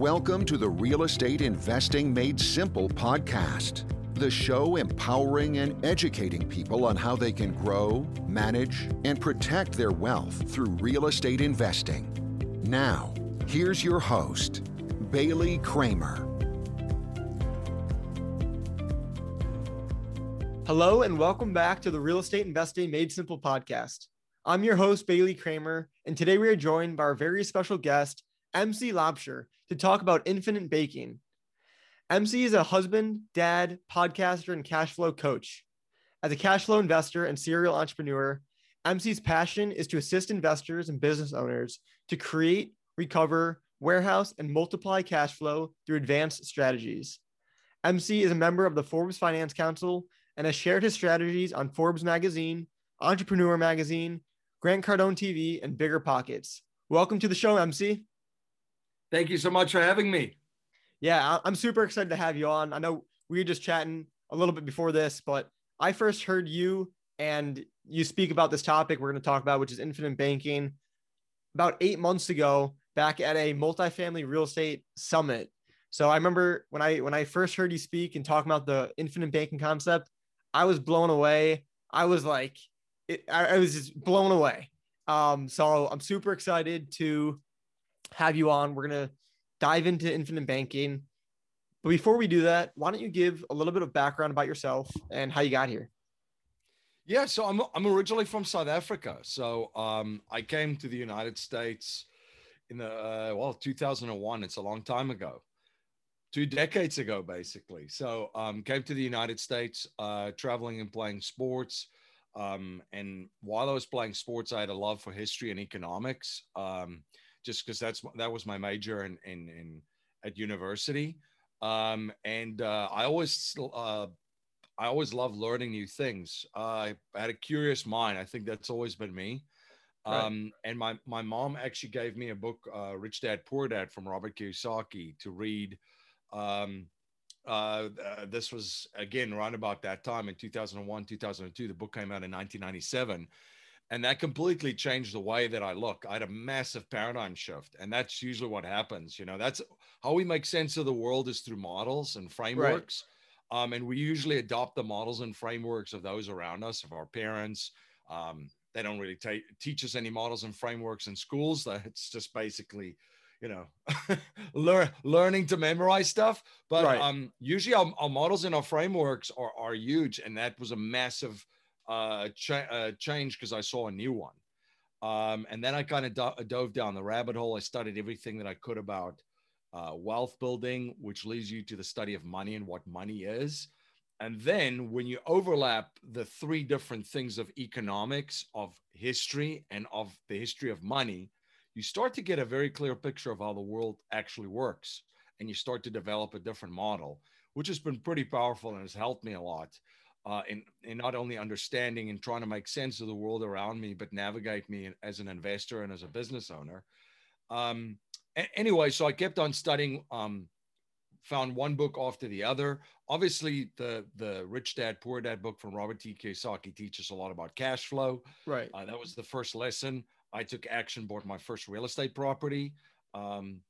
Welcome to the Real Estate Investing Made Simple podcast, the show empowering and educating people on how they can grow, manage, and protect their wealth through real estate investing. Now, here's your host, Bailey Kramer. Hello, and welcome back to the Real Estate Investing Made Simple podcast. I'm your host, Bailey Kramer, and today we are joined by our very special guest, MC Laubscher, to talk about infinite banking. MC is a husband, dad, podcaster, and cash flow coach. As a cash flow investor and serial entrepreneur, MC's passion is to assist investors and business owners to create, recover, warehouse, and multiply cash flow through advanced strategies. MC is a member of the Forbes Finance Council and has shared his strategies on Forbes Magazine, Entrepreneur Magazine, Grant Cardone TV, and Bigger Pockets. Welcome to the show, MC. Thank you so much for having me. Yeah, I'm super excited to have you on. I know we were just chatting a little bit before this, but I first heard you and you speak about this topic we're going to talk about, which is infinite banking, about eight months ago back at a multifamily real estate summit. So I remember when I when I first heard you speak and talk about the infinite banking concept, I was blown away. I was like, it, I, I was just blown away. Um, so I'm super excited to have you on. We're gonna dive into infinite banking. But before we do that, why don't you give a little bit of background about yourself and how you got here? Yeah, so I'm I'm originally from South Africa. So um, I came to the United States in the uh, well 2001. It's a long time ago, two decades ago, basically. So um, came to the United States, uh, traveling and playing sports. Um, and while I was playing sports, I had a love for history and economics, um, just because that's that was my major in in, in at university. Um, and uh, I always uh, I always love learning new things. Uh, I had a curious mind. I think that's always been me. Right. Um, and my my mom actually gave me a book, uh, Rich Dad Poor Dad, from Robert Kiyosaki to read. Um, uh, uh, this was again around about that time in 2001 2002 the book came out in 1997 and that completely changed the way that i look i had a massive paradigm shift and that's usually what happens you know that's how we make sense of the world is through models and frameworks right. um, and we usually adopt the models and frameworks of those around us of our parents um, they don't really t- teach us any models and frameworks in schools it's just basically you know learn learning to memorize stuff but right. um usually our, our, models and our frameworks are, are huge and that was a massive uh, uh change because i saw a new one. Um, and then i kind of do- dove down the rabbit hole. I studied everything that i could about uh, wealth building which leads you to the study of money and what money is. And then when you overlap the three different things of economics of history and of the history of money you start to get a very clear picture of how the world actually works. And you start to develop a different model which has been pretty powerful and has helped me a lot uh, in, in not only understanding and trying to make sense of the world around me but navigate me as an investor and as a business owner. Um, anyway so i kept on studying um, found one book after the other. Obviously the the rich dad poor dad book from robert t. Kiyosaki teaches a lot about cash flow. Right. Uh, that was the first lesson. I took action, bought my first real estate property. Um,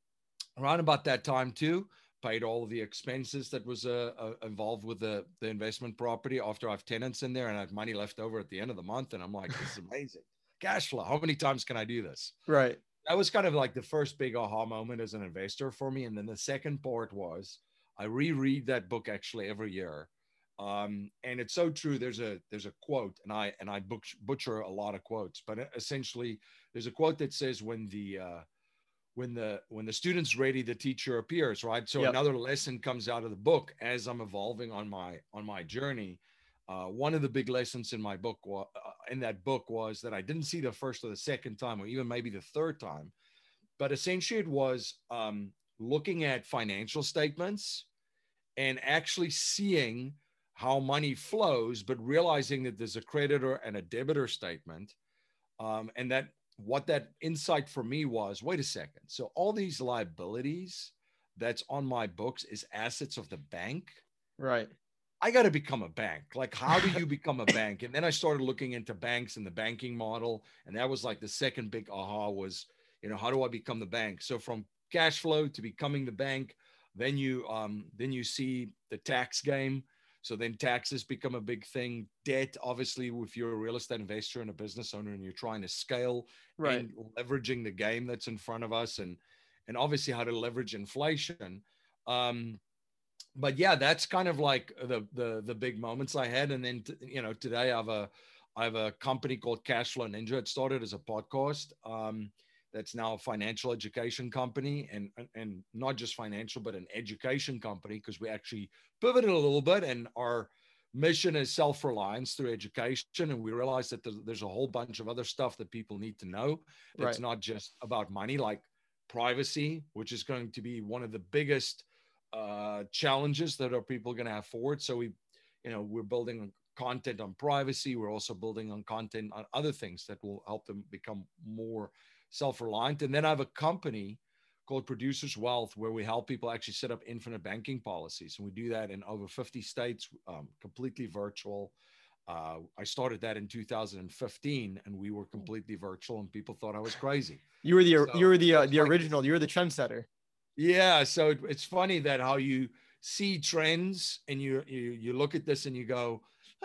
around about that time too, paid all of the expenses that was uh, uh, involved with the, the investment property after I have tenants in there and I have money left over at the end of the month. And I'm like, this is amazing. Cash flow. How many times can I do this? Right. That was kind of like the first big aha moment as an investor for me. And then the second part was I reread that book actually every year um, and it's so true. There's a there's a quote, and I and I butcher a lot of quotes, but essentially there's a quote that says when the uh, when the when the student's ready, the teacher appears. Right. So yep. another lesson comes out of the book as I'm evolving on my on my journey. Uh, one of the big lessons in my book uh, in that book was that I didn't see the first or the second time, or even maybe the third time, but essentially it was um, looking at financial statements and actually seeing how money flows, but realizing that there's a creditor and a debitor statement. Um, and that what that insight for me was wait a second. So, all these liabilities that's on my books is assets of the bank. Right. I got to become a bank. Like, how do you become a bank? And then I started looking into banks and the banking model. And that was like the second big aha was, you know, how do I become the bank? So, from cash flow to becoming the bank. Then you um, then you see the tax game. So then taxes become a big thing. Debt, obviously, if you're a real estate investor and a business owner and you're trying to scale Right. and leveraging the game that's in front of us and and obviously how to leverage inflation. Um, but yeah, that's kind of like the the the big moments I had. And then t- you know, today I have a I have a company called Cashflow Ninja. It started as a podcast. Um, that's now a financial education company and and not just financial but an education company because we actually pivoted a little bit and our mission is self-reliance through education. And we realize that there's, there's a whole bunch of other stuff that people need to know. That's Right. not just about money like privacy which is going to be one of the biggest uh, challenges that are people going to have forward. So we you know we're building content on privacy. We're also building on content on other things that will help them become more self-reliant. And then i have a company called producers wealth where we help people actually set up infinite banking policies. And we do that in over 50 states um, completely virtual. Uh, i started that in 2015 and we were completely virtual and people thought i was crazy. You were the So, you were the uh, the original. You were the trendsetter. yeah, so it, it's funny that how you see trends and you you you look at this and you go,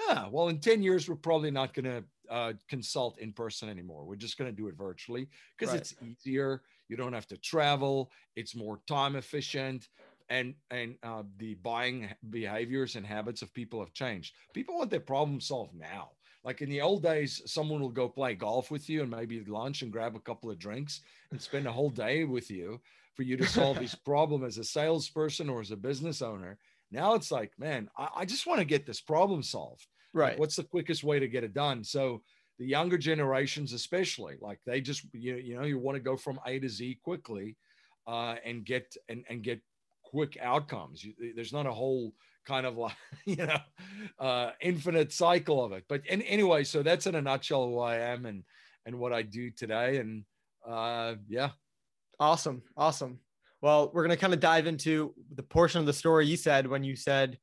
ah, well, in ten years we're probably not going to uh, consult in person anymore. We're just going to do it virtually because Right. it's easier. You don't have to travel. It's more time efficient, and and uh, the buying behaviors and habits of people have changed. People want their problem solved now. Like in the old days, someone will go play golf with you and maybe lunch and grab a couple of drinks and spend a whole day with you for you to solve this problem as a salesperson or as a business owner. Now it's like, man, I, I just want to get this problem solved. Like, Right. what's the quickest way to get it done? So the younger generations, especially, like they just you, you know you want to go from A to Z quickly, uh, and get and and get quick outcomes. You, there's not a whole kind of like you know uh, infinite cycle of it. But and anyway, so that's in a nutshell who I am and and what I do today. And uh, yeah, Awesome. Awesome. Well, we're going to kind of dive into the portion of the story you said when you said,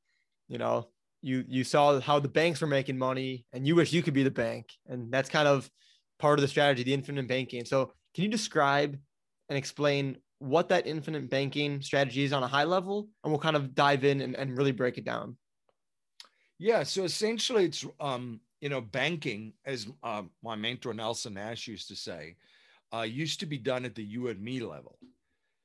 you know, you you saw how the banks were making money and you wish you could be the bank. And that's kind of part of the strategy, the infinite banking. So, can you describe and explain what that infinite banking strategy is on a high level? And we'll kind of dive in and, and really break it down. Yeah, so essentially, it's um, you know, banking, as uh, my mentor Nelson Nash used to say, uh, used to be done at the you and me level.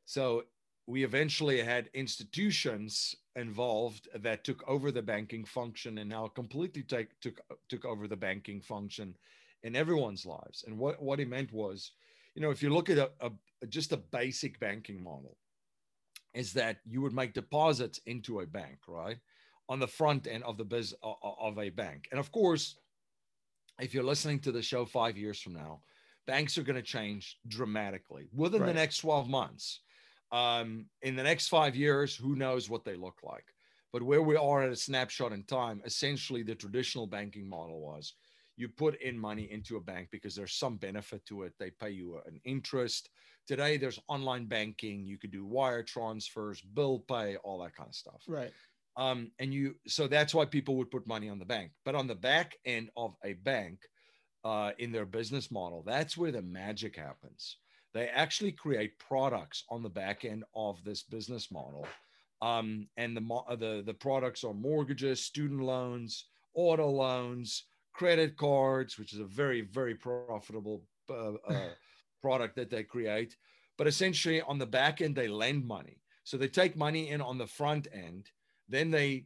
So we eventually had institutions involved that took over the banking function and now completely take, took took over the banking function in everyone's lives. And what what he meant was, you know, if you look at a, a just a basic banking model, is that you would make deposits into a bank, right? on the front end of the biz of a bank. And of course, if you're listening to the show five years from now, banks are going to change dramatically within Right. the next 12 months. Um, in the next five years, who knows what they look like? But where we are at a snapshot in time, essentially the traditional banking model was you put in money into a bank because there's some benefit to it. They pay you an interest. Today, there's online banking. You could do wire transfers, bill pay, all that kind of stuff Right. um, and you so that's why people would put money on the bank but on the back end of a bank uh, in their business model that's where the magic happens they actually create products on the back end of this business model. Um, and the, the the products are mortgages student loans auto loans credit cards which is a very very profitable uh, uh, product that they create. But essentially on the back end they lend money. So they take money in on the front end then they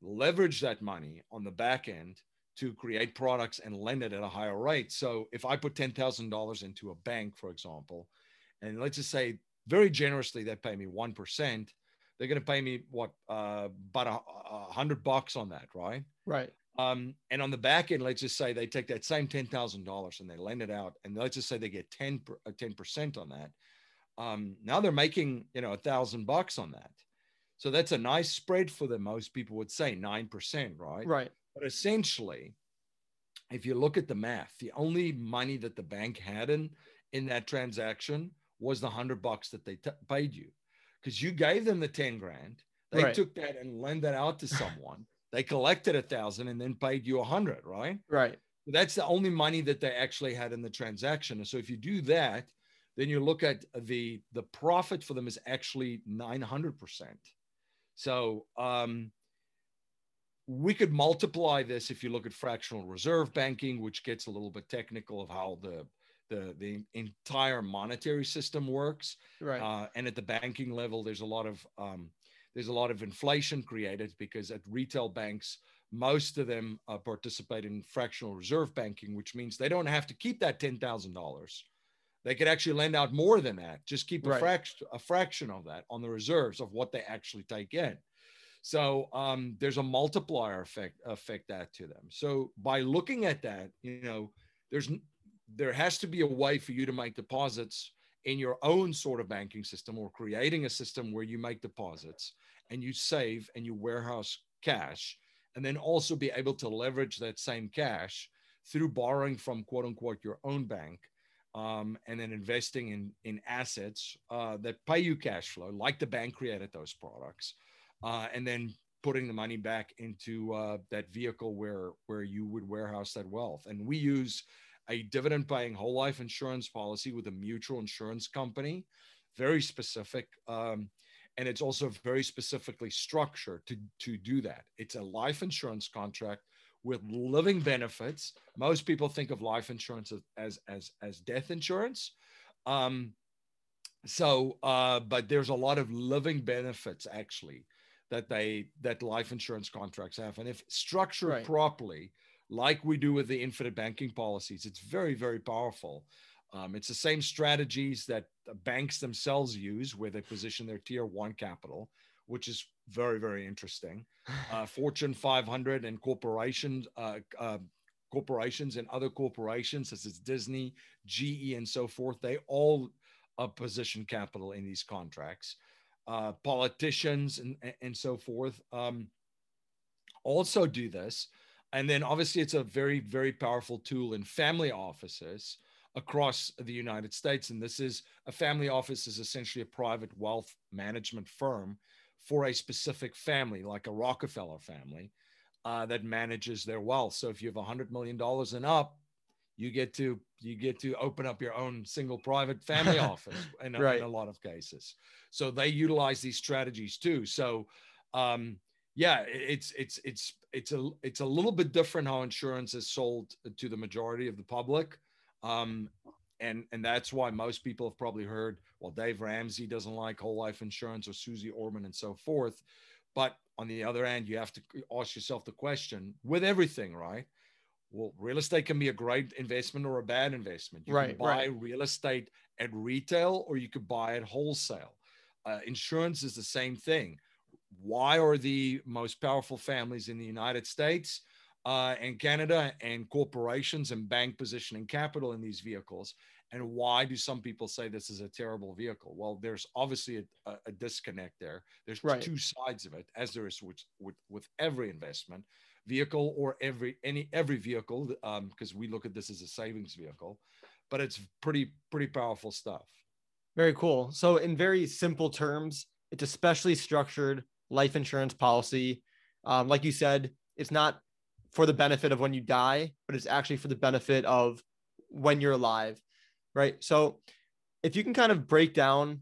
leverage that money on the back end to create products and lend it at a higher rate. So if I put $10,000 into a bank, for example, and let's just say very generously they pay me 1%, they're going to pay me what, uh, about a, a hundred bucks on that, right? Right. Um, and on the back end, let's just say they take that same ten thousand dollars and they lend it out, and let's just say they get 10 percent on that. Um, now they're making you know a thousand bucks on that, so that's a nice spread for them. Most people would say nine percent, right? Right. But essentially, if you look at the math, the only money that the bank had in in that transaction was the hundred bucks that they t- paid you, because you gave them the ten grand. They Right. took that and lend that out to someone. they collected a thousand and then paid you a hundred, right? Right. That's the only money that they actually had in the transaction. And so if you do that, then you look at the the profit for them is actually 900%. So um, we could multiply this if you look at fractional reserve banking, which gets a little bit technical of how the the, the entire monetary system works. Right. Uh, and at the banking level, there's a lot of um, there's a lot of inflation created because at retail banks, most of them uh, participate in fractional reserve banking, which means they don't have to keep that ten thousand dollars. They could actually lend out more than that. Just keep a Right. fraction a fraction of that on the reserves of what they actually take in. So um, there's a multiplier effect affect that to them. So by looking at that, you know, there's there has to be a way for you to make deposits in your own sort of banking system or creating a system where you make deposits and you save and you warehouse cash and then also be able to leverage that same cash through borrowing from quote unquote your own bank um, and then investing in in assets uh, that pay you cash flow like the bank created those products uh, and then putting the money back into uh, that vehicle where where you would warehouse that wealth. And we use a dividend paying whole life insurance policy with a mutual insurance company very specific um, and it's also very specifically structured to to do that. It's a life insurance contract with living benefits. Most people think of life insurance as as as, death insurance. Um, so uh, but there's a lot of living benefits actually that they that life insurance contracts have. And if structured Right. properly like we do with the infinite banking policies it's very very powerful. Um, it's the same strategies that the banks themselves use where they position their tier one capital which is very very interesting. Uh, fortune 500 and corporations uh, uh, corporations and other corporations such as disney ge and so forth they all uh, position capital in these contracts uh, politicians and, and so forth um, also do this. And then obviously, it's a very, very powerful tool in family offices across the United States. And this is a family office is essentially a private wealth management firm for a specific family, like a Rockefeller family, uh, that manages their wealth. So if you have a hundred million dollars and up, you get to you get to open up your own single private family office in, a- Right. in a lot of cases. So they utilize these strategies too. So um, yeah, it's it's it's it's a it's a little bit different how insurance is sold to the majority of the public. Um, and and that's why most people have probably heard, well, Dave Ramsey doesn't like whole life insurance or Susie Orman and so forth. But on the other hand, you have to ask yourself the question with everything, right? Well, real estate can be a great investment or a bad investment. You Right, can buy right. real estate at retail or you could buy it wholesale. Uh, insurance is the same thing. Why are the most powerful families in the United States uh, and Canada and corporations and bank positioning capital in these vehicles? And why do some people say this is a terrible vehicle? Well, there's obviously a, a- a disconnect there. There's Right. two sides of it, as there is with, with, with every investment vehicle or every any every vehicle, because we look at this as a savings vehicle. But it's pretty pretty powerful stuff. Very cool. So, in very simple terms, it's a specially structured life insurance policy. Um, like you said, it's not for the benefit of when you die, but it's actually for the benefit of when you're alive, right? So, if you can kind of break down,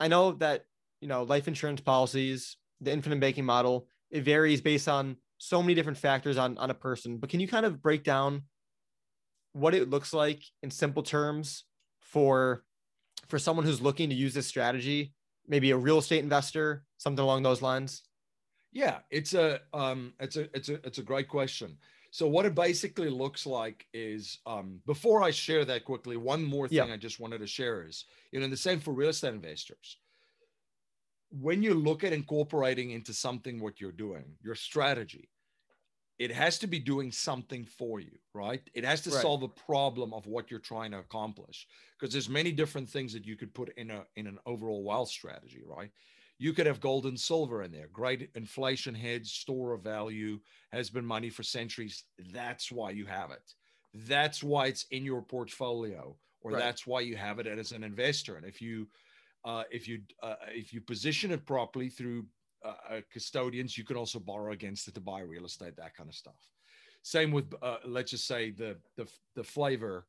I know that you know life insurance policies, the infinite banking model, it varies based on so many different factors on on a person. But can you kind of break down what it looks like in simple terms for for someone who's looking to use this strategy, maybe a real estate investor, something along those lines? Yeah, it's a um, it's a it's a it's a great question. So what it basically looks like is um, before I share that quickly, one more thing Yeah. I just wanted to share is you know the same for real estate investors. When you look at incorporating into something what you're doing, your strategy, it has to be doing something for you, right? It has to Right. solve a problem of what you're trying to accomplish. Because there's many different things that you could put in a in an overall wealth strategy, right? You could have gold and silver in there. Great inflation hedge, store of value, has been money for centuries. That's why you have it. That's why it's in your portfolio, or Right. that's why you have it as an investor. And if you uh, if you uh, if you position it properly through uh, uh, custodians, you can also borrow against it to buy real estate, that kind of stuff. Same with uh, let's just say the the the flavor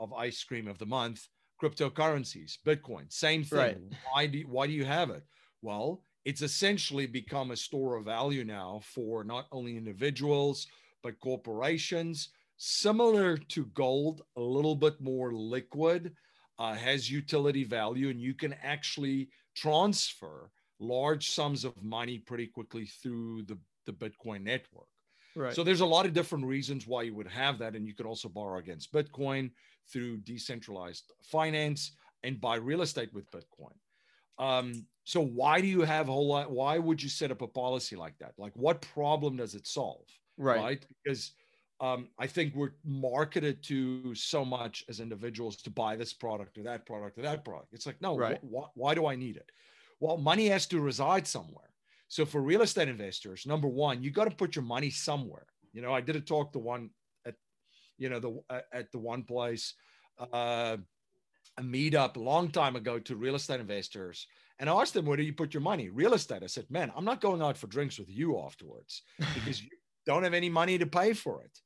of ice cream of the month cryptocurrencies, Bitcoin, same thing. Right. Why do you, why do you have it? Well, it's essentially become a store of value now for not only individuals but corporations. Similar to gold, a little bit more liquid, uh, has utility value, and you can actually transfer large sums of money pretty quickly through the, the Bitcoin network. Right. So there's a lot of different reasons why you would have that, and you could also borrow against Bitcoin through decentralized finance and buy real estate with Bitcoin. Um, so why do you have a whole lot? Why would you set up a policy like that? Like, what problem does it solve? right. right? Because um, I think we're marketed to so much as individuals to buy this product or that product or that product. It's like, no, Right. wh- wh- why do I need it? Well, money has to reside somewhere. So for real estate investors, number one, you got to put your money somewhere. You know, I did a talk to one at, you know, the uh, at the one place, uh, a meetup a long time ago to real estate investors, and I asked them, "Where do you put your money?" Real estate. I said, "Man, I'm not going out for drinks with you afterwards because you don't have any money to pay for it.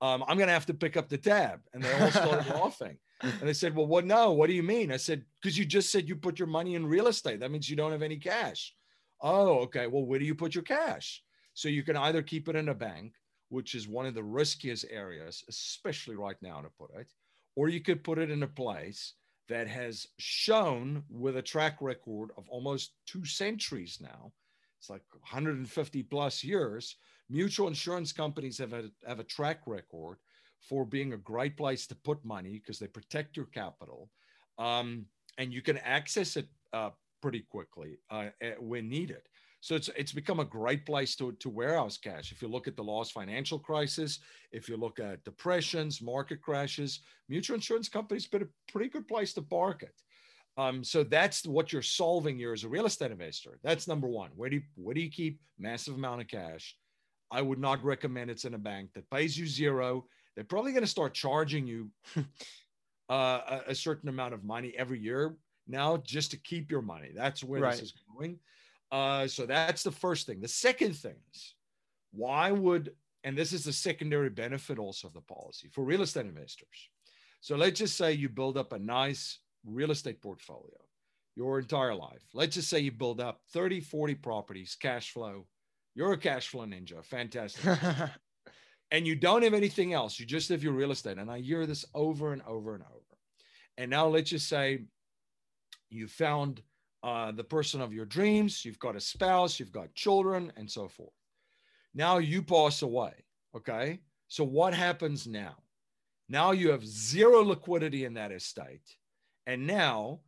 Um, I'm going to have to pick up the tab. And they all started laughing. And they said, Well, what? No, what do you mean? I said, Because you just said you put your money in real estate. That means you don't have any cash. Oh, okay. Well, where do you put your cash? So you can either keep it in a bank, which is one of the riskiest areas, especially right now to put it, or you could put it in a place that has shown with a track record of almost two centuries now. It's like 150 plus years. Mutual insurance companies have a, have a track record for being a great place to put money because they protect your capital um, and you can access it uh, pretty quickly uh, when needed. So it's it's become a great place to, to warehouse cash. If you look at the last financial crisis, if you look at depressions, market crashes, mutual insurance companies been a pretty good place to park it. Um, so that's what you're solving here as a real estate investor. That's number one. Where do you where do you keep massive amount of cash? I would not recommend it's in a bank that pays you zero. They're probably going to start charging you uh, a, a certain amount of money every year now just to keep your money. That's where Right. this is going. Uh, so that's the first thing. The second thing is why would, and this is the secondary benefit also of the policy for real estate investors. So let's just say you build up a nice real estate portfolio your entire life. Let's just say you build up 30, 40 properties, cash flow. You're a cash flow ninja. Fantastic. and you don't have anything else. You just have your real estate. And I hear this over and over and over. And now let's just say you found uh, the person of your dreams, you've got a spouse, you've got children, and so forth. Now you pass away. Okay. So what happens now? Now you have zero liquidity in that estate. And now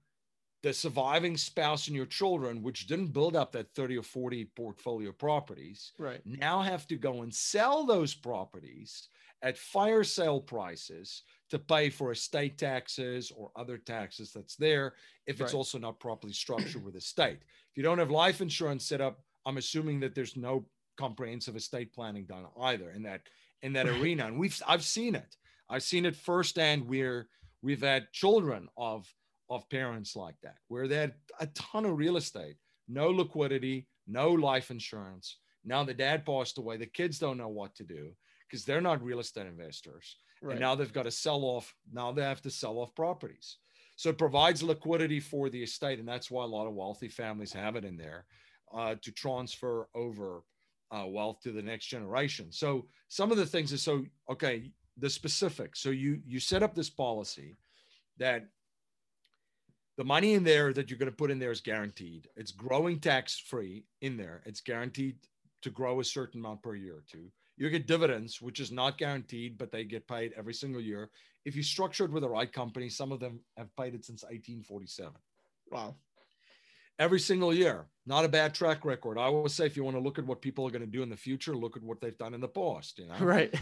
the surviving spouse and your children, which didn't build up that 30 or 40 portfolio properties, right. now have to go and sell those properties at fire sale prices to pay for estate taxes or other taxes that's there if it's Right. also not properly structured with estate. If you don't have life insurance set up, I'm assuming that there's no comprehensive estate planning done either in that in that Right. arena. And we've I've seen it. I've seen it firsthand where we've had children of of parents like that, where they had a ton of real estate, no liquidity, no life insurance. Now the dad passed away. The kids don't know what to do because they're not real estate investors. Right. And now they've got to sell off. Now they have to sell off properties. So it provides liquidity for the estate. And that's why a lot of wealthy families have it in there uh, to transfer over uh, wealth to the next generation. So some of the things is so, okay, the specifics. So you, you set up this policy that the money in there that you're going to put in there is guaranteed. It's growing tax free in there. It's guaranteed to grow a certain amount per year or two. You get dividends, which is not guaranteed, but they get paid every single year. If you structure it with the right company, some of them have paid it since 1847. Wow. Every single year, not a bad track record. I always say, if you want to look at what people are going to do in the future, look at what they've done in the past. You know, Right.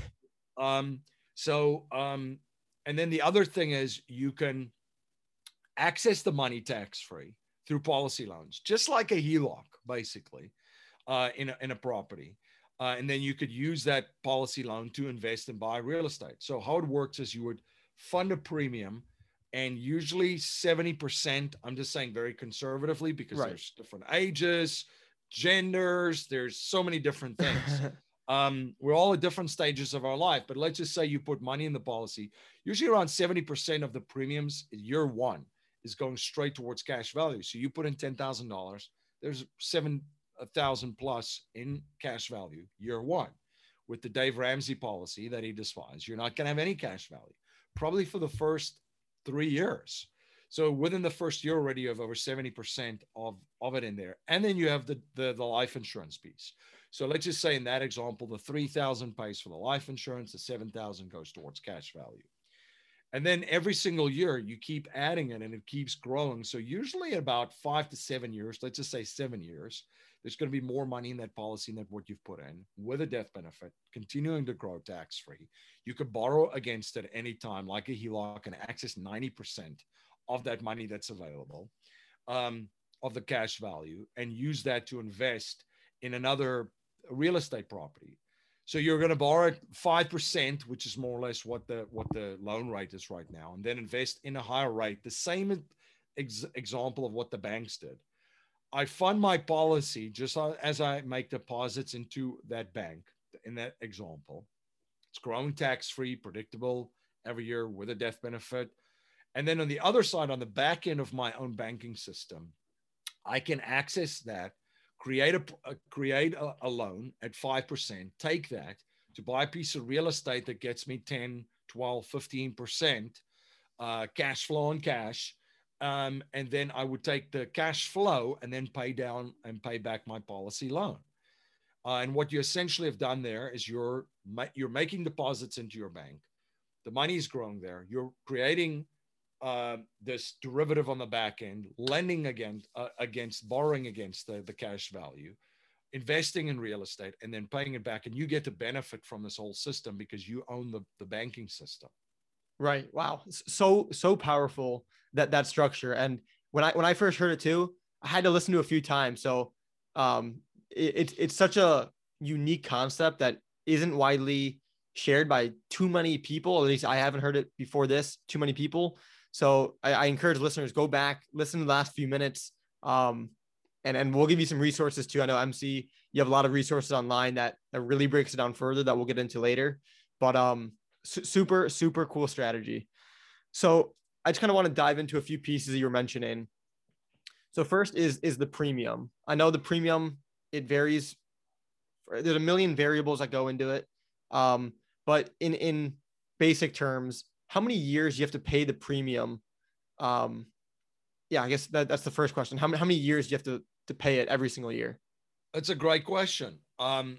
um, so, um, and then the other thing is you can access the money tax free through policy loans, just like a HELOC, basically, uh, in, a, in a property. Uh, and then you could use that policy loan to invest and buy real estate. So, how it works is you would fund a premium, and usually 70%, I'm just saying very conservatively because Right. there's different ages, genders, there's so many different things Um, we're all at different stages of our life, but let's just say you put money in the policy. Usually, around 70% of the premiums year one is going straight towards cash value. So you put in $10,000, there's 7,000 plus in cash value year one. With the Dave Ramsey policy that he despises, you're not going to have any cash value, probably for the first three years. So within the first year already, you have over 70% of, of it in there. And then you have the, the, the life insurance piece. So let's just say in that example, the 3000 pays for the life insurance, the 7000 goes towards cash value. And then every single year you keep adding it and it keeps growing. So usually about five to seven years, let's just say seven years, there's going to be more money in that policy than what you've put in with a death benefit, continuing to grow tax free. You could borrow against it any time, like a HELOC, and access 90% of that money that's available um, of the cash value and use that to invest in another real estate property so you're going to borrow five percent, which is more or less what the what the loan rate is right now, and then invest in a higher rate. The same ex- example of what the banks did. I fund my policy just as I make deposits into that bank. In that example, it's growing tax free, predictable every year with a death benefit. And then on the other side, on the back end of my own banking system, I can access that create a, create a, a, loan at 5%, take that to buy a piece of real estate that gets me 10, 12, 15% uh, cash flow on cash. Um, and then I would take the cash flow and then pay down and pay back my policy loan. Uh, and what you essentially have done there is you're you're making deposits into your bank. The money is growing there. You're creating uh, this derivative on the back end, lending against uh, against borrowing against the, the cash value, investing in real estate, and then paying it back, and you get to benefit from this whole system because you own the, the banking system. Right. Wow. So so powerful that that structure. And when I when I first heard it too, I had to listen to a few times. So um, it, it's it's such a unique concept that isn't widely shared by too many people. At least I haven't heard it before this. Too many people. So I, I encourage listeners go back, listen to the last few minutes, um, and and we'll give you some resources too. I know MC, you have a lot of resources online that that really breaks it down further that we'll get into later. But um, su- super super cool strategy. So I just kind of want to dive into a few pieces that you were mentioning. So first is is the premium. I know the premium it varies. There's a million variables that go into it, um, but in in basic terms, how many years you have to pay the premium? Um, yeah, I guess that, that's the first question. How many, how many years do you have to, to pay it every single year? That's a great question. Um,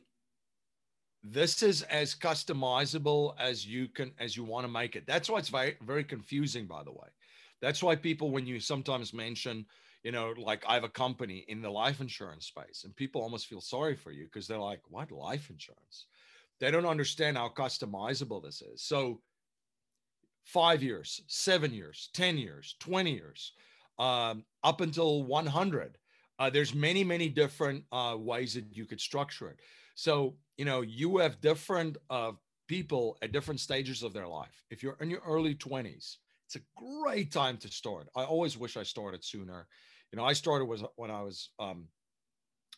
this is as customizable as you can as you want to make it. That's why it's very very confusing, by the way. That's why people, when you sometimes mention, you know, like I have a company in the life insurance space, and people almost feel sorry for you because they're like, "What life insurance?" They don't understand how customizable this is. So five years, seven years, 10 years, 20 years, um, up until 100. Uh, there's many, many different uh, ways that you could structure it. So, you know, you have different uh, people at different stages of their life. If you're in your early 20s, it's a great time to start. I always wish I started sooner. You know, I started was when I was um,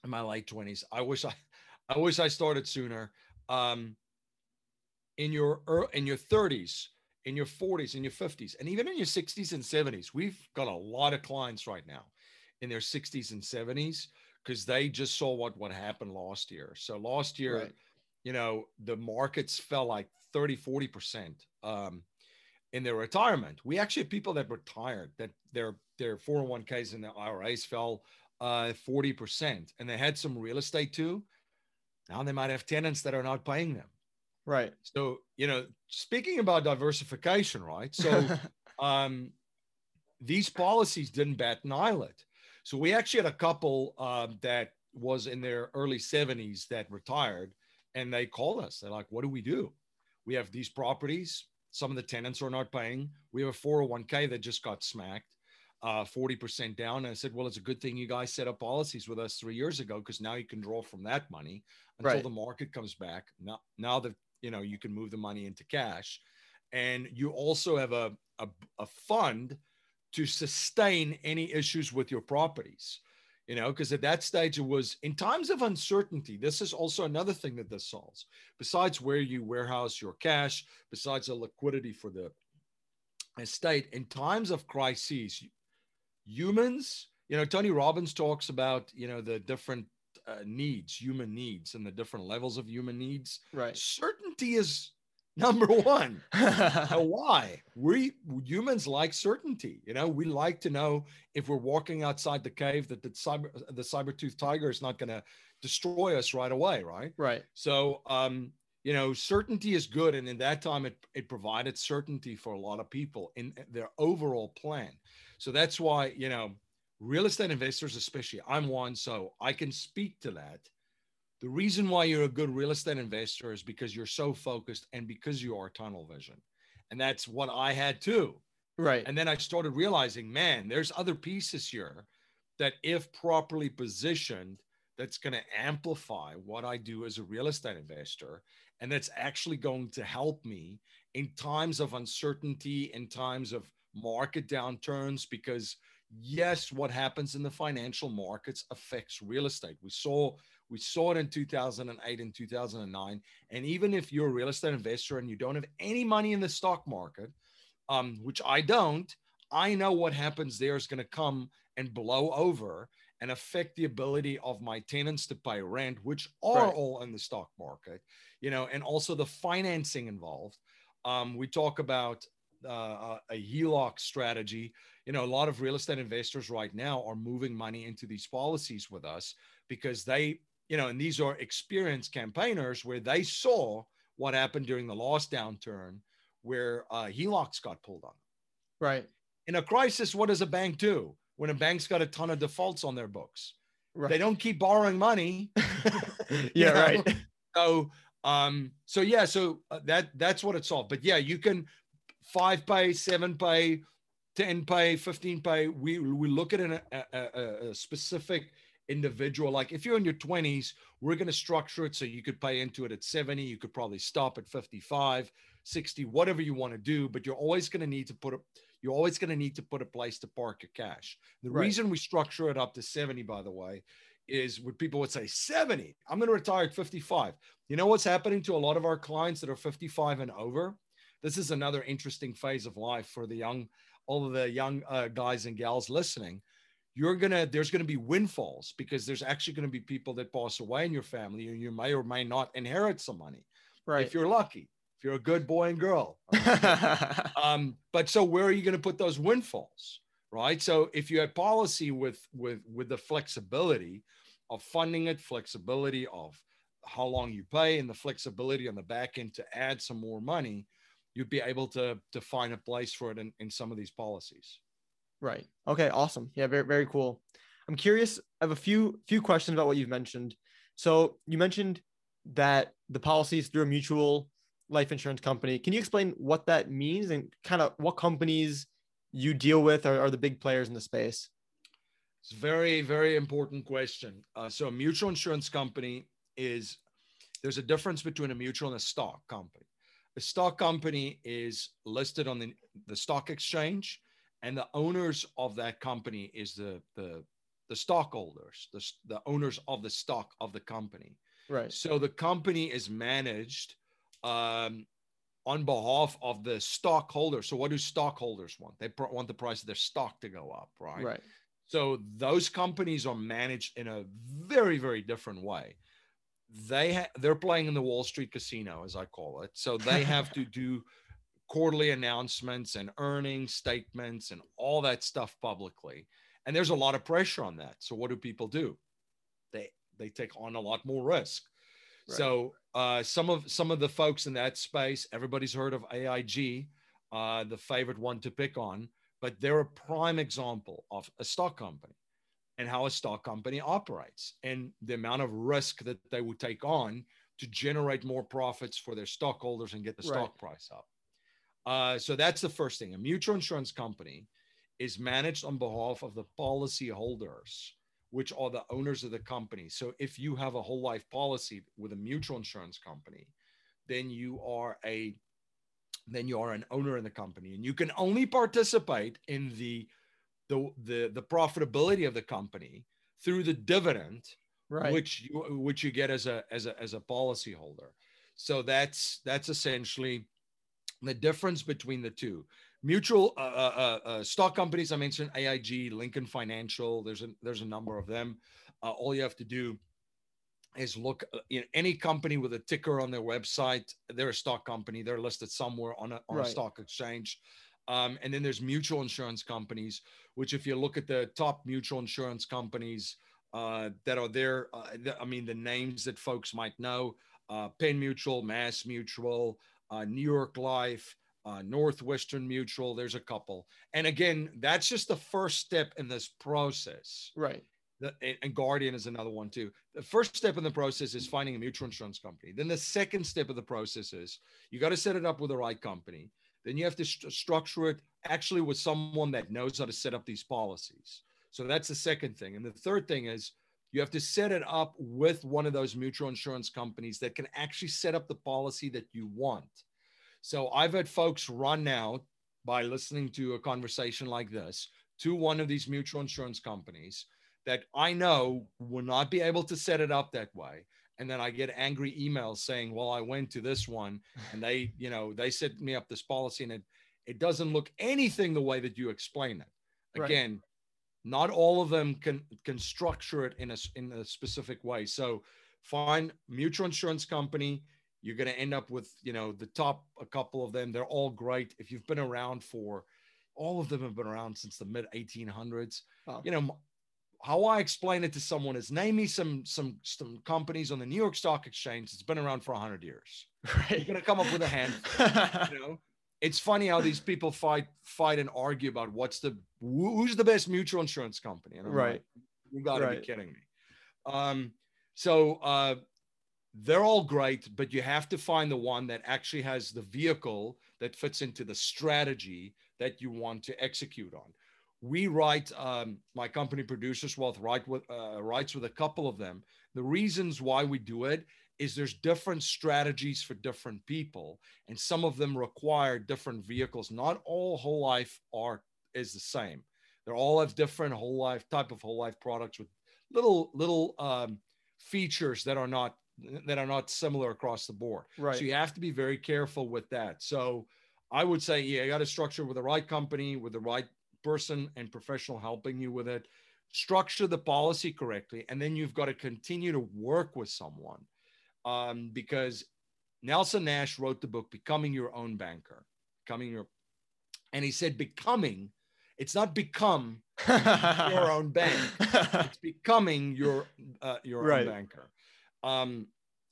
in my late 20s. I wish I, I wish I started sooner. Um, in your in your 30s, in your 40s, in your 50s, and even in your 60s and 70s. We've got a lot of clients right now in their 60s and 70s because they just saw what what happened last year. So last year, right. you know, the markets fell like 30, 40% um, in their retirement. We actually have people that retired that their their 401ks and their IRAs fell uh, 40%. And they had some real estate too. Now they might have tenants that are not paying them. Right. So, you know, speaking about diversification, right? So, um, these policies didn't bat an eyelid. So, we actually had a couple um, that was in their early 70s that retired and they called us. They're like, what do we do? We have these properties. Some of the tenants are not paying. We have a 401k that just got smacked uh, 40% down. And I said, well, it's a good thing you guys set up policies with us three years ago because now you can draw from that money until right. the market comes back. Now, now that you know you can move the money into cash and you also have a, a, a fund to sustain any issues with your properties you know, because at that stage it was in times of uncertainty. This is also another thing that this solves. Besides where you warehouse your cash, besides the liquidity for the estate, in times of crises, humans, you know, Tony Robbins talks about, you know, the different uh, needs, human needs, and the different levels of human needs. Right. Certainty is number one. why? We humans like certainty. You know, we like to know if we're walking outside the cave that the saber the saber tooth tiger is not going to destroy us right away, right? Right. So, um, you know, certainty is good, and in that time, it it provided certainty for a lot of people in their overall plan. So that's why you know, real estate investors, especially, I'm one, so I can speak to that the reason why you're a good real estate investor is because you're so focused and because you are tunnel vision. And that's what I had too. Right. And then I started realizing, man, there's other pieces here that, if properly positioned, that's going to amplify what I do as a real estate investor. And that's actually going to help me in times of uncertainty, in times of market downturns, because yes, what happens in the financial markets affects real estate. We saw we saw it in 2008 and 2009. And even if you're a real estate investor and you don't have any money in the stock market, um, which I don't, I know what happens there is going to come and blow over and affect the ability of my tenants to pay rent, which are right. all in the stock market, you know, and also the financing involved. Um, we talk about uh, a HELOC strategy. You know, a lot of real estate investors right now are moving money into these policies with us because they you know, and these are experienced campaigners where they saw what happened during the last downturn where uh, HELOCs got pulled on. Right. In a crisis, what does a bank do when a bank's got a ton of defaults on their books? Right. They don't keep borrowing money. yeah, know? right. So, um, so yeah, so uh, that that's what it's all. But yeah, you can five pay, seven pay, ten pay, fifteen pay. We we look at an, a, a, a specific individual. Like if you're in your 20s, we're going to structure it so you could pay into it at 70. You could probably stop at 55, 60, whatever you want to do. But you're always going to need to put a you're always going to need to put a place to park your cash. The right. reason we structure it up to 70, by the way, is what people would say 70. I'm going to retire at 55. You know what's happening to a lot of our clients that are 55 and over? This is another interesting phase of life for the young, all of the young uh, guys and gals listening. You're gonna there's gonna be windfalls because there's actually gonna be people that pass away in your family and you may or may not inherit some money right. if you're lucky if you're a good boy and girl um, but so where are you going to put those windfalls right? So if you have policy with with with the flexibility of funding it flexibility of how long you pay and the flexibility on the back end to add some more money you'd be able to find a place for it in, in some of these policies Right. Okay. Awesome. Yeah. Very, very cool. I'm curious. I have a few, few questions about what you've mentioned. So you mentioned that the policies through a mutual life insurance company. Can you explain what that means and kind of what companies you deal with are, are the big players in the space? It's a very, very important question. Uh, so a mutual insurance company is there's a difference between a mutual and a stock company. A stock company is listed on the, the stock exchange and the owners of that company is the the the stockholders, the, the owners of the stock of the company. Right. So the company is managed um, on behalf of the stockholders. So what do stockholders want? They pr- want the price of their stock to go up, right? Right. So those companies are managed in a very very different way. They ha- they're playing in the Wall Street casino, as I call it. So they have to do quarterly announcements and earnings statements and all that stuff publicly. And there's a lot of pressure on that. So what do people do? They they take on a lot more risk. Right. So uh, some of some of the folks in that space, everybody's heard of AIG, uh, the favorite one to pick on, but they're a prime example of a stock company and how a stock company operates and the amount of risk that they would take on to generate more profits for their stockholders and get the right. stock price up. Uh, so that's the first thing. A mutual insurance company is managed on behalf of the policy holders, which are the owners of the company. So if you have a whole life policy with a mutual insurance company, then you are a then you are an owner in the company and you can only participate in the the the, the profitability of the company through the dividend Right. which you which you get as a as a as a policy holder. So that's that's essentially the difference between the two. Mutual uh, uh, uh, stock companies I mentioned AIG, Lincoln Financial. There's a there's a number of them. Uh, all you have to do is look uh, in any company with a ticker on their website. They're a stock company. They're listed somewhere on a, on Right. a stock exchange. Um, and then there's mutual insurance companies, which if you look at the top mutual insurance companies uh, that are there, uh, th- I mean, the names that folks might know, uh, Penn Mutual, Mass Mutual, uh, New York Life, uh, Northwestern Mutual, there's a couple. And again, that's just the first step in this process Right. the, and- and Guardian is another one too. The first step in the process is finding a mutual insurance company. Then the second step of the process is you got to set it up with the right company. Then you have to st- structure it actually with someone that knows how to set up these policies. So that's the second thing. And the third thing is you have to set it up with one of those mutual insurance companies that can actually set up the policy that you want. So I've had folks run out by listening to a conversation like this to one of these mutual insurance companies that I know will not be able to set it up that way. And then I get angry emails saying, well, I went to this one and they, you know, they set me up this policy and it, it doesn't look anything the way that you explain it. Right. Again, not all of them can, can structure it in a, in a specific way. So find mutual insurance company. You're going to end up with, you know, the top, a couple of them. They're all great. If you've been around for, all of them have been around since the mid 1800s. Wow. You know, how I explain it to someone is name me some some some companies on the New York Stock Exchange that's been around for 100 years. Right. You're going to come up with a hand. You know, it's funny how these people fight fight and argue about what's the who's the best mutual insurance company. And I'm Right. like, you got to Right. be kidding me. Um, so uh, they're all great, but you have to find the one that actually has the vehicle that fits into the strategy that you want to execute on. We write, um, my company Producers Wealth write with, uh, writes with a couple of them. The reasons why we do it is there's different strategies for different people, and some of them require different vehicles. Not all whole life are is the same. They all have different whole life type of whole life products with little little um, features that are not that are not similar across the board. Right. So you have to be very careful with that. So I would say, yeah, you got to structure with the right company, with the right person and professional helping you with it. Structure the policy correctly, and then you've got to continue to work with someone, um, because Nelson Nash wrote the book "Becoming Your Own Banker," becoming your, and he said, "Becoming, it's not become your own bank." it's becoming your uh, your Right. own banker. Um,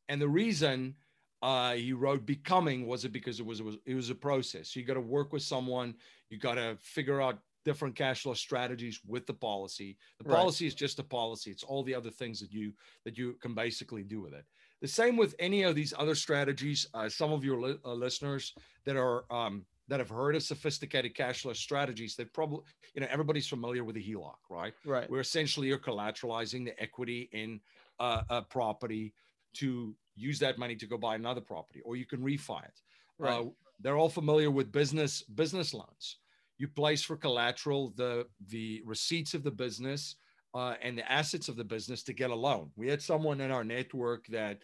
and the reason uh, he wrote becoming was it because it was it was it was a process. You got to work with someone. You got to figure out different cash flow strategies with the policy. The Right. policy is just a policy. It's all the other things that you that you can basically do with it. The same with any of these other strategies. Uh, some of your li- uh, listeners that are um, that have heard of sophisticated cash flow strategies, they probably you know everybody's familiar with the HELOC, right? right. where essentially you're collateralizing the equity in uh, a property to use that money to go buy another property, or you can refi it. Right. Uh, they're all familiar with business business loans. You place for collateral the the receipts of the business uh, and the assets of the business to get a loan. We had someone in our network that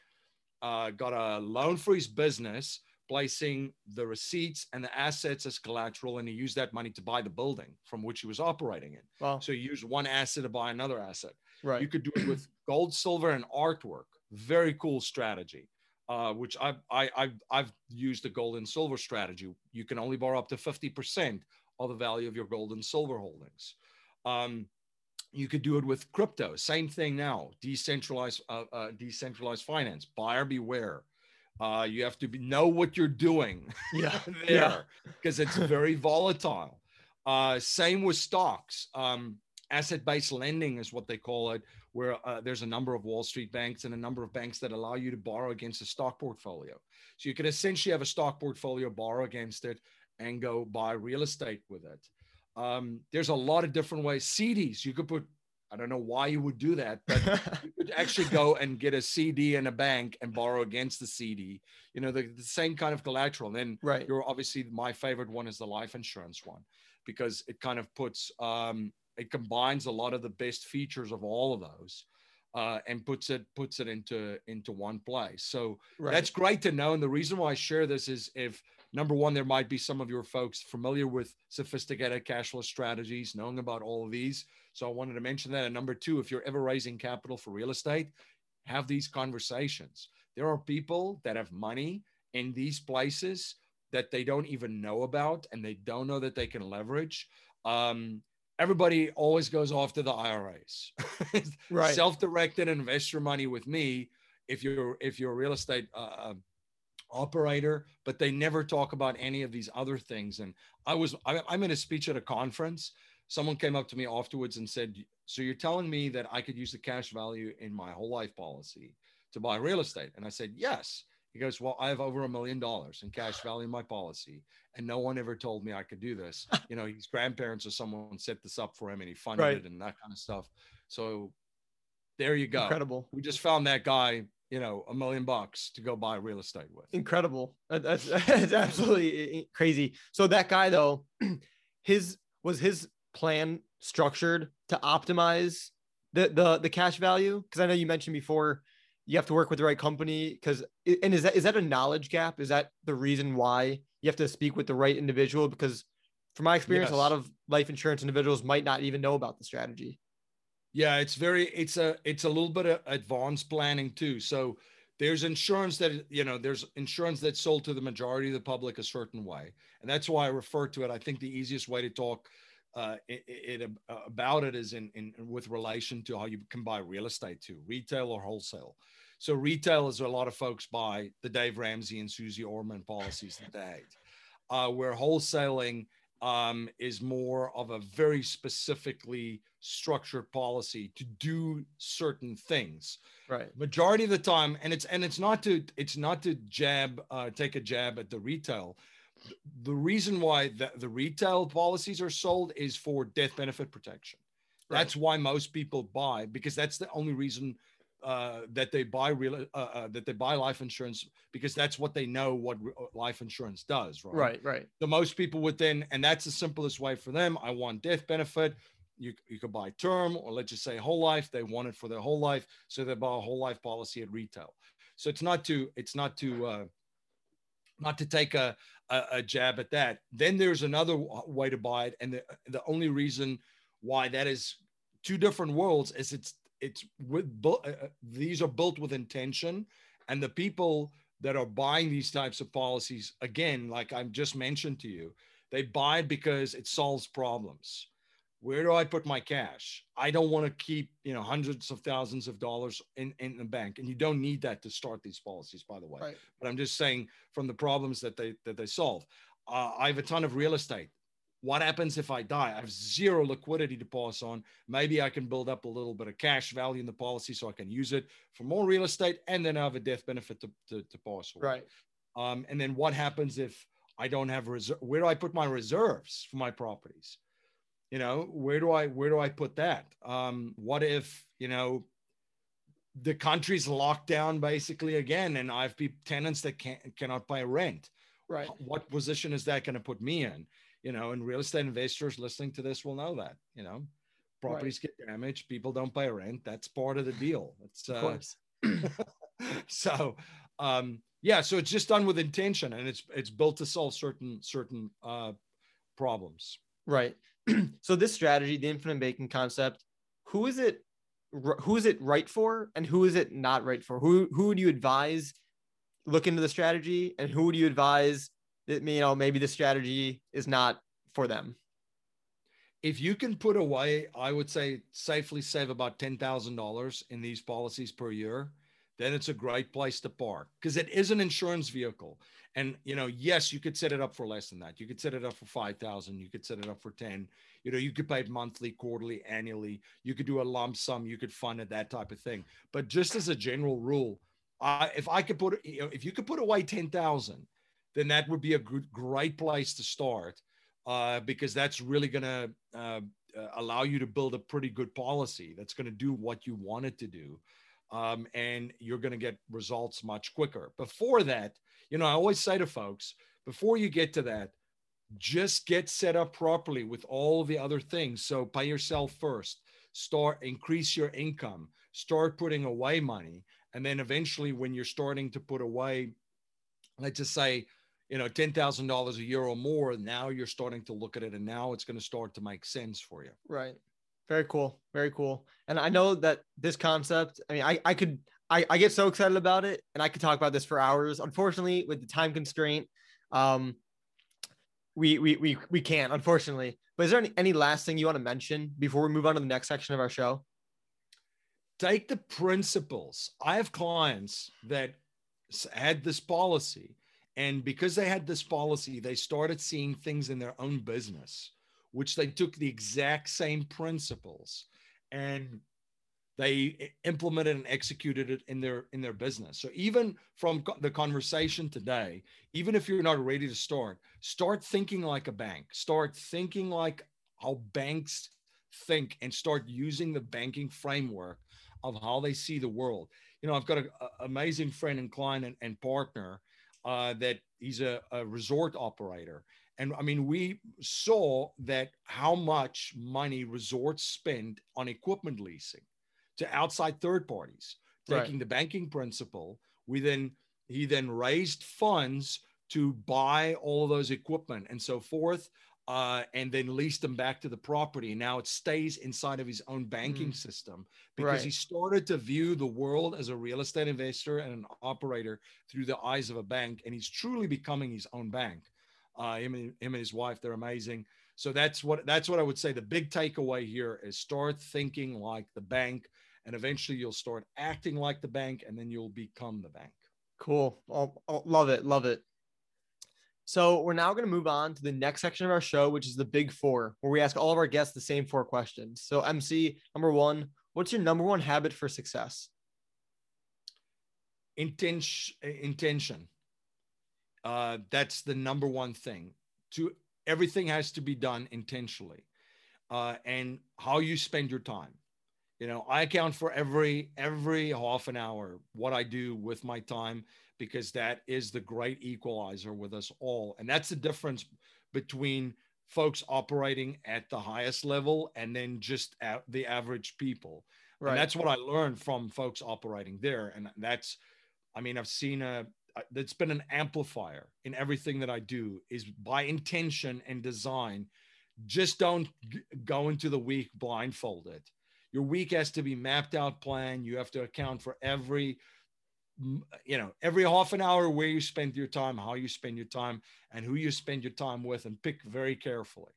uh, got a loan for his business, placing the receipts and the assets as collateral, and he used that money to buy the building from which he was operating in. Wow. So he used one asset to buy another asset. Right. You could do it with gold, silver, and artwork. Very cool strategy, uh, which I've, I, I've, I've used the gold and silver strategy. You can only borrow up to 50% of the value of your gold and silver holdings. Um, you could do it with crypto. Same thing now. Decentralized, uh, uh, decentralized finance. Buyer beware. Uh, you have to be, know what you're doing yeah. there Yeah. because it's very volatile. Uh, same with stocks. Um, asset-based lending is what they call it, where uh, there's a number of Wall Street banks and a number of banks that allow you to borrow against a stock portfolio. So you could essentially have a stock portfolio, borrow against it, and go buy real estate with it. Um, there's a lot of different ways. CDs, you could put. I don't know why you would do that, but you could actually go and get a CD in a bank and borrow against the CD. You know, the, the same kind of collateral. And then right. you're obviously my favorite one is the life insurance one because it kind of puts um, it combines a lot of the best features of all of those uh, and puts it puts it into into one place. So right. that's great to know. And the reason why I share this is if number one, there might be some of your folks familiar with sophisticated cash flow strategies, knowing about all of these. So I wanted to mention that. And number two, if you're ever raising capital for real estate, have these conversations. There are people that have money in these places that they don't even know about and they don't know that they can leverage. Um, everybody always goes off to the IRAs. right. Self-directed investor money with me if you're if you're a real estate uh, um, operator, but they never talk about any of these other things. And I was I, I'm in a speech at a conference. Someone came up to me afterwards and said, "So you're telling me that I could use the cash value in my whole life policy to buy real estate?" And I said, "Yes." He goes, Well, I have over a million dollars in cash value in my policy, and no one ever told me I could do this. you know, his grandparents or someone set this up for him and he funded right. it and that kind of stuff. So there you go. Incredible. We just found that guy, you know, a million bucks to go buy real estate with. Incredible. That's, that's absolutely crazy. So that guy though, his was his plan structured to optimize the the the cash value? Because I know you mentioned before you have to work with the right company because and is that is that a knowledge gap is that the reason why you have to speak with the right individual because from my experience yes. a lot of life insurance individuals might not even know about the strategy yeah it's very it's a it's a little bit of advanced planning too so there's insurance that you know there's insurance that's sold to the majority of the public a certain way and that's why i refer to it i think the easiest way to talk uh, it, it, about it is in, in with relation to how you can buy real estate too, retail or wholesale. So retail is a lot of folks buy the Dave Ramsey and Susie Orman policies that they hate. Uh, where wholesaling um, is more of a very specifically structured policy to do certain things. Right. Majority of the time, and it's and it's not to it's not to jab uh, take a jab at the retail. The reason why the, the retail policies are sold is for death benefit protection. Right. That's why most people buy because that's the only reason uh, that they buy real uh, uh, that they buy life insurance because that's what they know what re- uh, life insurance does right? Right right. The most people then and that's the simplest way for them. I want death benefit. You, you could buy term or let's just say whole life. They want it for their whole life so they buy a whole life policy at retail. So it's not to it's not to uh, not to take a, a, a jab at that. Then there's another way to buy it and the, the only reason why that is two different worlds is it's it's with uh, uh, these are built with intention. And the people that are buying these types of policies again like I've just mentioned to you they buy it because it solves problems. Where do i put my cash? I don't want to keep you know hundreds of thousands of dollars in, in the bank. And you don't need that to start these policies by the way. Right. but i'm just saying from the problems that they that they solve. Uh, i have a ton of real estate what happens if I die? I have zero liquidity to pass on. Maybe I can build up a little bit of cash value in the policy so I can use it for more real estate and then I have a death benefit to, to, to pass on. Right. Um, and then what happens if I don't have reserve? Where do I put my reserves for my properties? You know, where do I where do I put that? Um, what if you know the country's locked down basically again, and I have tenants that can't cannot pay rent? Right. What position is that going to put me in? You know, and real estate investors listening to this will know that, you know, properties right. get damaged, people don't pay rent. That's part of the deal. It's of course. so, um, yeah, so it's just done with intention and it's it's built to solve certain certain uh, problems. Right. so this strategy, the infinite banking concept, who is it who is it right for and who is it not right for? Who who would you advise look into the strategy and who would you advise that you know maybe the strategy is not for them. If you can put away i would say safely save about $10000 in these policies per year then it's a great place to park because it is an insurance vehicle. And you know yes you could set it up for less than that. You could set it up for 5000 you could set it up for 10 you know you could pay it monthly quarterly annually. You could do a lump sum you could fund it that type of thing. But just as a general rule uh, if i could put you know if you could put away 10000 then that would be a good, great place to start uh, because that's really going to uh, uh, allow you to build a pretty good policy that's going to do what you want it to do. Um, and you're going to get results much quicker. Before that, you know, I always say to folks, before you get to that, just get set up properly with all the other things. So pay yourself first, start increase your income, start putting away money. And then eventually, when you're starting to put away, let's just say, you know, $10,000 a year or more, now you're starting to look at it and now it's going to start to make sense for you. Right. Very cool. Very cool. And I know that this concept, I mean, I, I could, I, I get so excited about it and I could talk about this for hours. Unfortunately, with the time constraint, um, we, we, we, we can't, unfortunately. But is there any, any last thing you want to mention before we move on to the next section of our show? Take the principles. I have clients that had this policy, and because they had this policy, they started seeing things in their own business which they took the exact same principles and they implemented and executed it in their in their business. So even from the conversation today even if you're not ready to start start thinking like a bank. Start thinking like how banks think and start using the banking framework of how they see the world. You know i've got an amazing friend and client and, and partner uh, that he's a, a resort operator and I mean, we saw that how much money resorts spend on equipment leasing to outside third parties, taking right. the banking principle. We then he then raised funds to buy all those equipment and so forth, uh, and then leased them back to the property. And now it stays inside of his own banking mm. system because right. he started to view the world as a real estate investor and an operator through the eyes of a bank, and he's truly becoming his own bank. Uh, him, and, him and his wife, they're amazing. So that's what that's what I would say. The big takeaway here is start thinking like the bank, and eventually you'll start acting like the bank, and then you'll become the bank. Cool. Oh, oh, love it. Love it. So we're now going to move on to the next section of our show, which is the big four, where we ask all of our guests the same four questions. So MC, number one, what's your number one habit for success? Intention. Intention. Uh, that's the number one thing. To everything has to be done intentionally, uh, and how you spend your time. You know, I account for every every half an hour what I do with my time because that is the great equalizer with us all, and that's the difference between folks operating at the highest level and then just the average people. Right. And that's what I learned from folks operating there. And that's, I mean, I've seen a, that's been an amplifier in everything that I do is by intention and design. Just don't go into the week blindfolded. Your week has to be mapped out plan. You have to account for every you know every half an hour where you spend your time how you spend your time and who you spend your time with and pick very carefully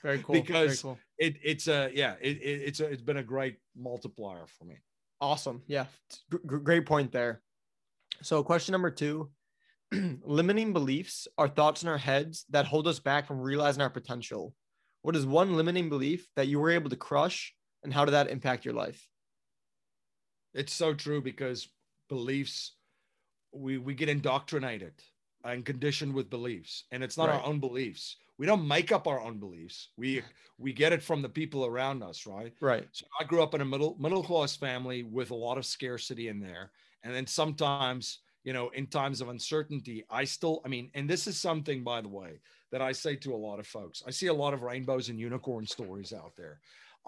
very cool because very cool. it it's a yeah it, it, it's a, it's been a great multiplier for me awesome yeah G- great point there so, question number two limiting beliefs are thoughts in our heads that hold us back from realizing our potential. What is one limiting belief that you were able to crush, and how did that impact your life? It's so true because beliefs, we, we get indoctrinated and conditioned with beliefs, and it's not right. our own beliefs. We don't make up our own beliefs. We we get it from the people around us, right? Right. So I grew up in a middle middle class family with a lot of scarcity in there and then sometimes, you know, in times of uncertainty, I still, I mean, and this is something, by the way, that I say to a lot of folks. I see a lot of rainbows and unicorn stories out there.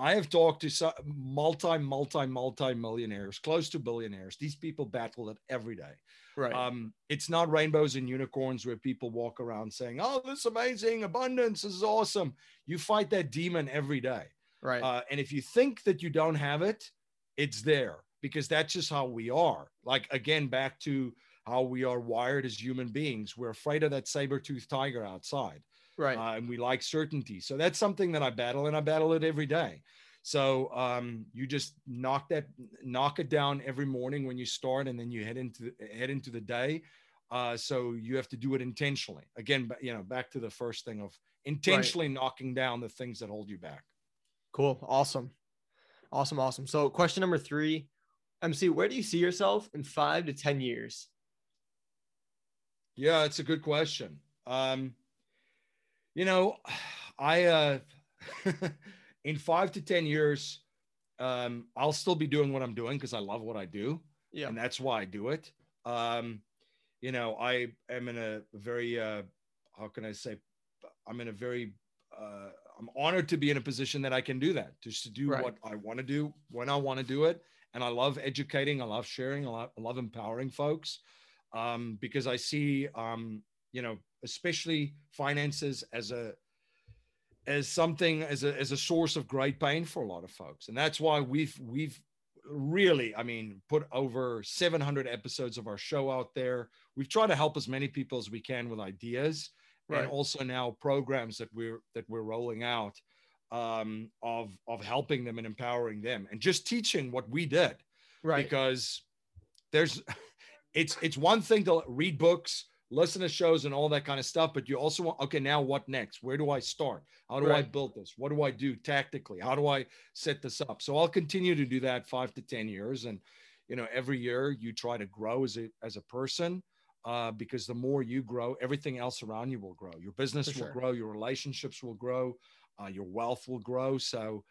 I have talked to multi, multi, multi millionaires, close to billionaires. These people battle it every day. Right. Um, it's not rainbows and unicorns where people walk around saying, "Oh, this is amazing abundance this is awesome." You fight that demon every day. Right. Uh, and if you think that you don't have it, it's there because that's just how we are. Like again, back to how we are wired as human beings. We're afraid of that saber-toothed tiger outside. Right. Uh, and we like certainty. So that's something that I battle and I battle it every day. So um, you just knock that, knock it down every morning when you start, and then you head into head into the day. Uh, so you have to do it intentionally. Again, but you know, back to the first thing of intentionally right. knocking down the things that hold you back. Cool. Awesome. Awesome. Awesome. So question number three MC, where do you see yourself in five to 10 years? Yeah, it's a good question. Um, you know, I, uh, in five to 10 years, um, I'll still be doing what I'm doing because I love what I do. Yeah. And that's why I do it. Um, you know, I am in a very, uh, how can I say, I'm in a very uh, I'm honored to be in a position that I can do that, just to do Right. what I want to do when I want to do it. And I love educating, I love sharing, I love, I love empowering folks um, because I see, um, you know, especially finances as a as something as a as a source of great pain for a lot of folks, and that's why we've we've really, I mean, put over 700 episodes of our show out there. We've tried to help as many people as we can with ideas Right. and also now programs that we're that we're rolling out um, of of helping them and empowering them and just teaching what we did Right. because there's it's it's one thing to read books listen to shows and all that kind of stuff but you also want okay now what next? Where do i start? How do i build this? What do i do tactically? How do i set this up? So i'll continue to do that five to ten years and you know every year you try to grow as a as a person uh, because the more you grow everything else around you will grow. Your business For will sure. grow your relationships will grow uh, your wealth will grow. So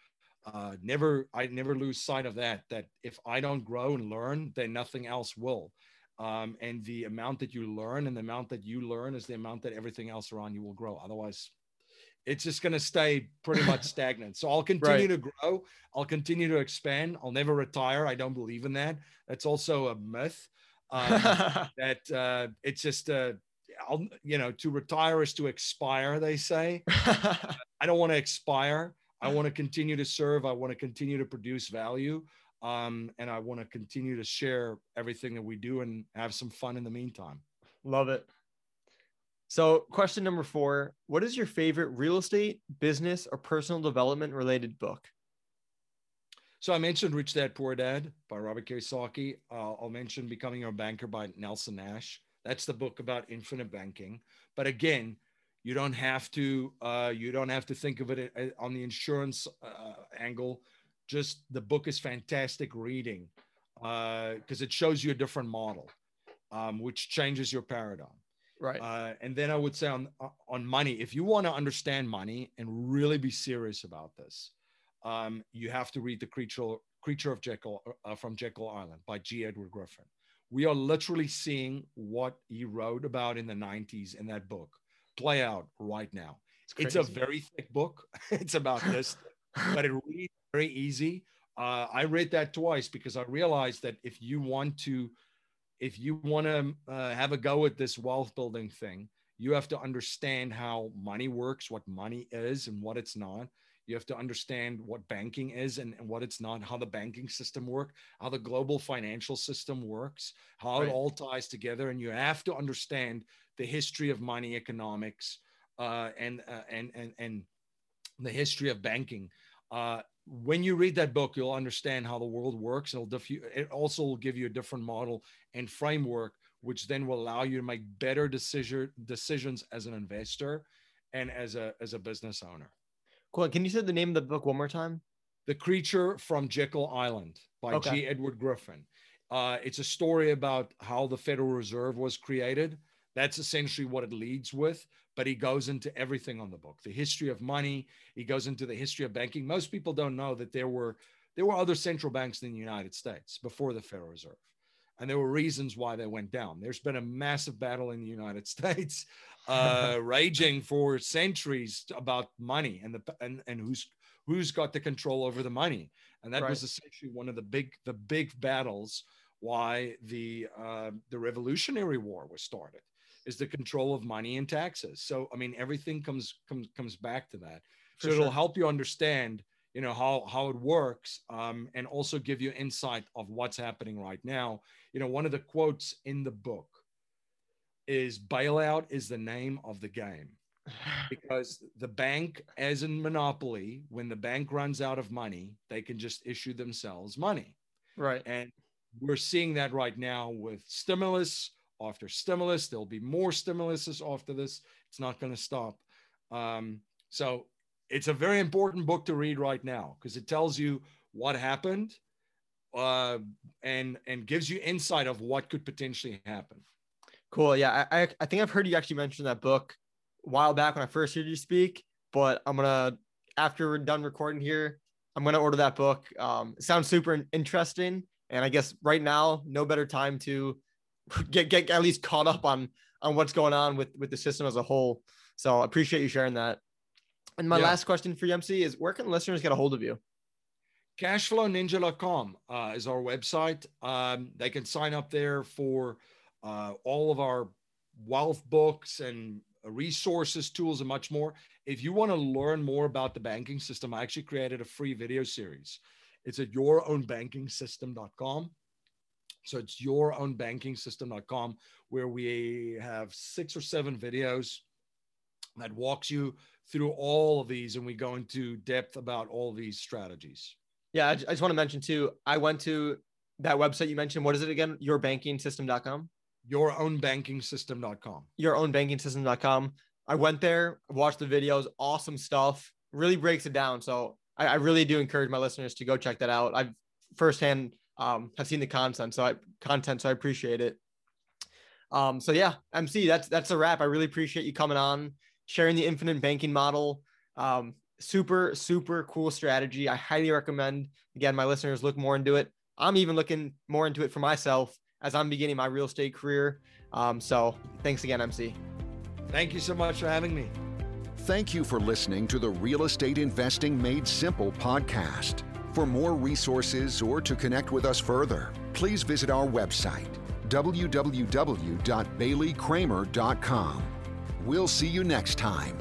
uh, never i never lose sight of that that if i don't grow and learn then nothing else will um, and the amount that you learn and the amount that you learn is the amount that everything else around you will grow. Otherwise it's just going to stay pretty much stagnant. So i'll continue to grow. I'll continue to expand. I'll never retire. I don't believe in that. That's also a myth um, that uh, it's just uh, I'll, you know to retire is to expire they say. I don't want to expire. I want to continue to serve. I want to continue to produce value. Um, and I want to continue to share everything that we do and have some fun in the meantime. Love it. So, question number four What is your favorite real estate, business, or personal development related book? So I mentioned Rich Dad Poor Dad by Robert Kiyosaki. Uh, I'll mention Becoming a Banker by Nelson Nash. That's the book about infinite banking. But again, you don't have to uh, you don't have to think of it uh, on the insurance uh, angle. Just the book is fantastic reading because it shows you a different model, um, which changes your paradigm. Right. Uh, and then I would say on on money, if you want to understand money and really be serious about this, um, you have to read the creature creature of Jekyll uh, from Jekyll Island by G. Edward Griffin. We are literally seeing what he wrote about in the 90s in that book play out right now. It's, a very thick book. it's about this, but it reads very easy. Uh, I read that twice because I realized that if you want to, if you want to uh, have a go at this wealth building thing, you have to understand how money works, what money is, and what it's not. You have to understand what banking is and, and what it's not, how the banking system works, how the global financial system works, how Right. it all ties together, and you have to understand the history of money economics uh, and, uh, and and and the history of banking. Uh, when you read that book, you'll understand how the world works. It'll diffu- it also will give you a different model and framework, which then will allow you to make better decision decisions as an investor and as a as a business owner. Cool. Can you say the name of the book one more time? The Creature from Jekyll Island by Okay. G. Edward Griffin. Uh, it's a story about how the Federal Reserve was created. That's essentially what it leads with, but he goes into everything on the book the history of money. He goes into the history of banking. Most people don't know that there were there were other central banks in the United States before the Federal Reserve. And there were reasons why they went down. There's been a massive battle in the United States uh, raging for centuries about money and the and, and who's who's got the control over the money. And that Right. was essentially one of the big the big battles why the uh, the Revolutionary War was started is the control of money and taxes. So I mean everything comes comes comes back to that. For so it'll sure. help you understand you know how how it works um, and also give you insight of what's happening right now. You know one of the quotes in the book is bailout is the name of the game because the bank as in monopoly when the bank runs out of money they can just issue themselves money Right. and we're seeing that right now with stimulus after stimulus. There'll be more stimuluses after this. It's not going to stop. Um, so it's a very important book to read right now because it tells you what happened uh, and and gives you insight of what could potentially happen. Cool. Yeah. I, I, think I've heard you actually mention that book a while back when I first heard you speak, but I'm to, after we're done recording here, I'm to order that book. Um, it sounds super interesting. And I guess right now, no better time to get, get at least caught up on, on what's going on with, with the system as a whole. So I appreciate you sharing that. And my Yeah. last question for you, MC, is where can listeners get a hold of you? Cashflowninja.com uh, is our website. Um, they can sign up there for uh, all of our wealth books and resources, tools, and much more. If you want to learn more about the banking system, I actually created a free video series. It's at yourownbankingsystem.com. So it's yourownbankingsystem.com where we have six or seven videos that walks you through all of these and we go into depth about all these strategies. Yeah, I, ju- I just want to mention too. I went to that website you mentioned. What is it again? Yourbankingsystem.com. Yourownbankingsystem.com. Yourownbankingsystem.com. I went there, watched the videos, awesome stuff. Really breaks it down. So I, I really do encourage my listeners to go check that out. I've firsthand um, have seen the content, so I content, so I appreciate it. Um, so yeah, MC, that's that's a wrap. I really appreciate you coming on, sharing the infinite banking model. Um, super super cool strategy. I highly recommend. Again, my listeners look more into it. I'm even looking more into it for myself as I'm beginning my real estate career. Um, so thanks again, MC. Thank you so much for having me. Thank you for listening to the Real Estate Investing Made Simple podcast. For more resources or to connect with us further, please visit our website, www.baileykramer.com. We'll see you next time.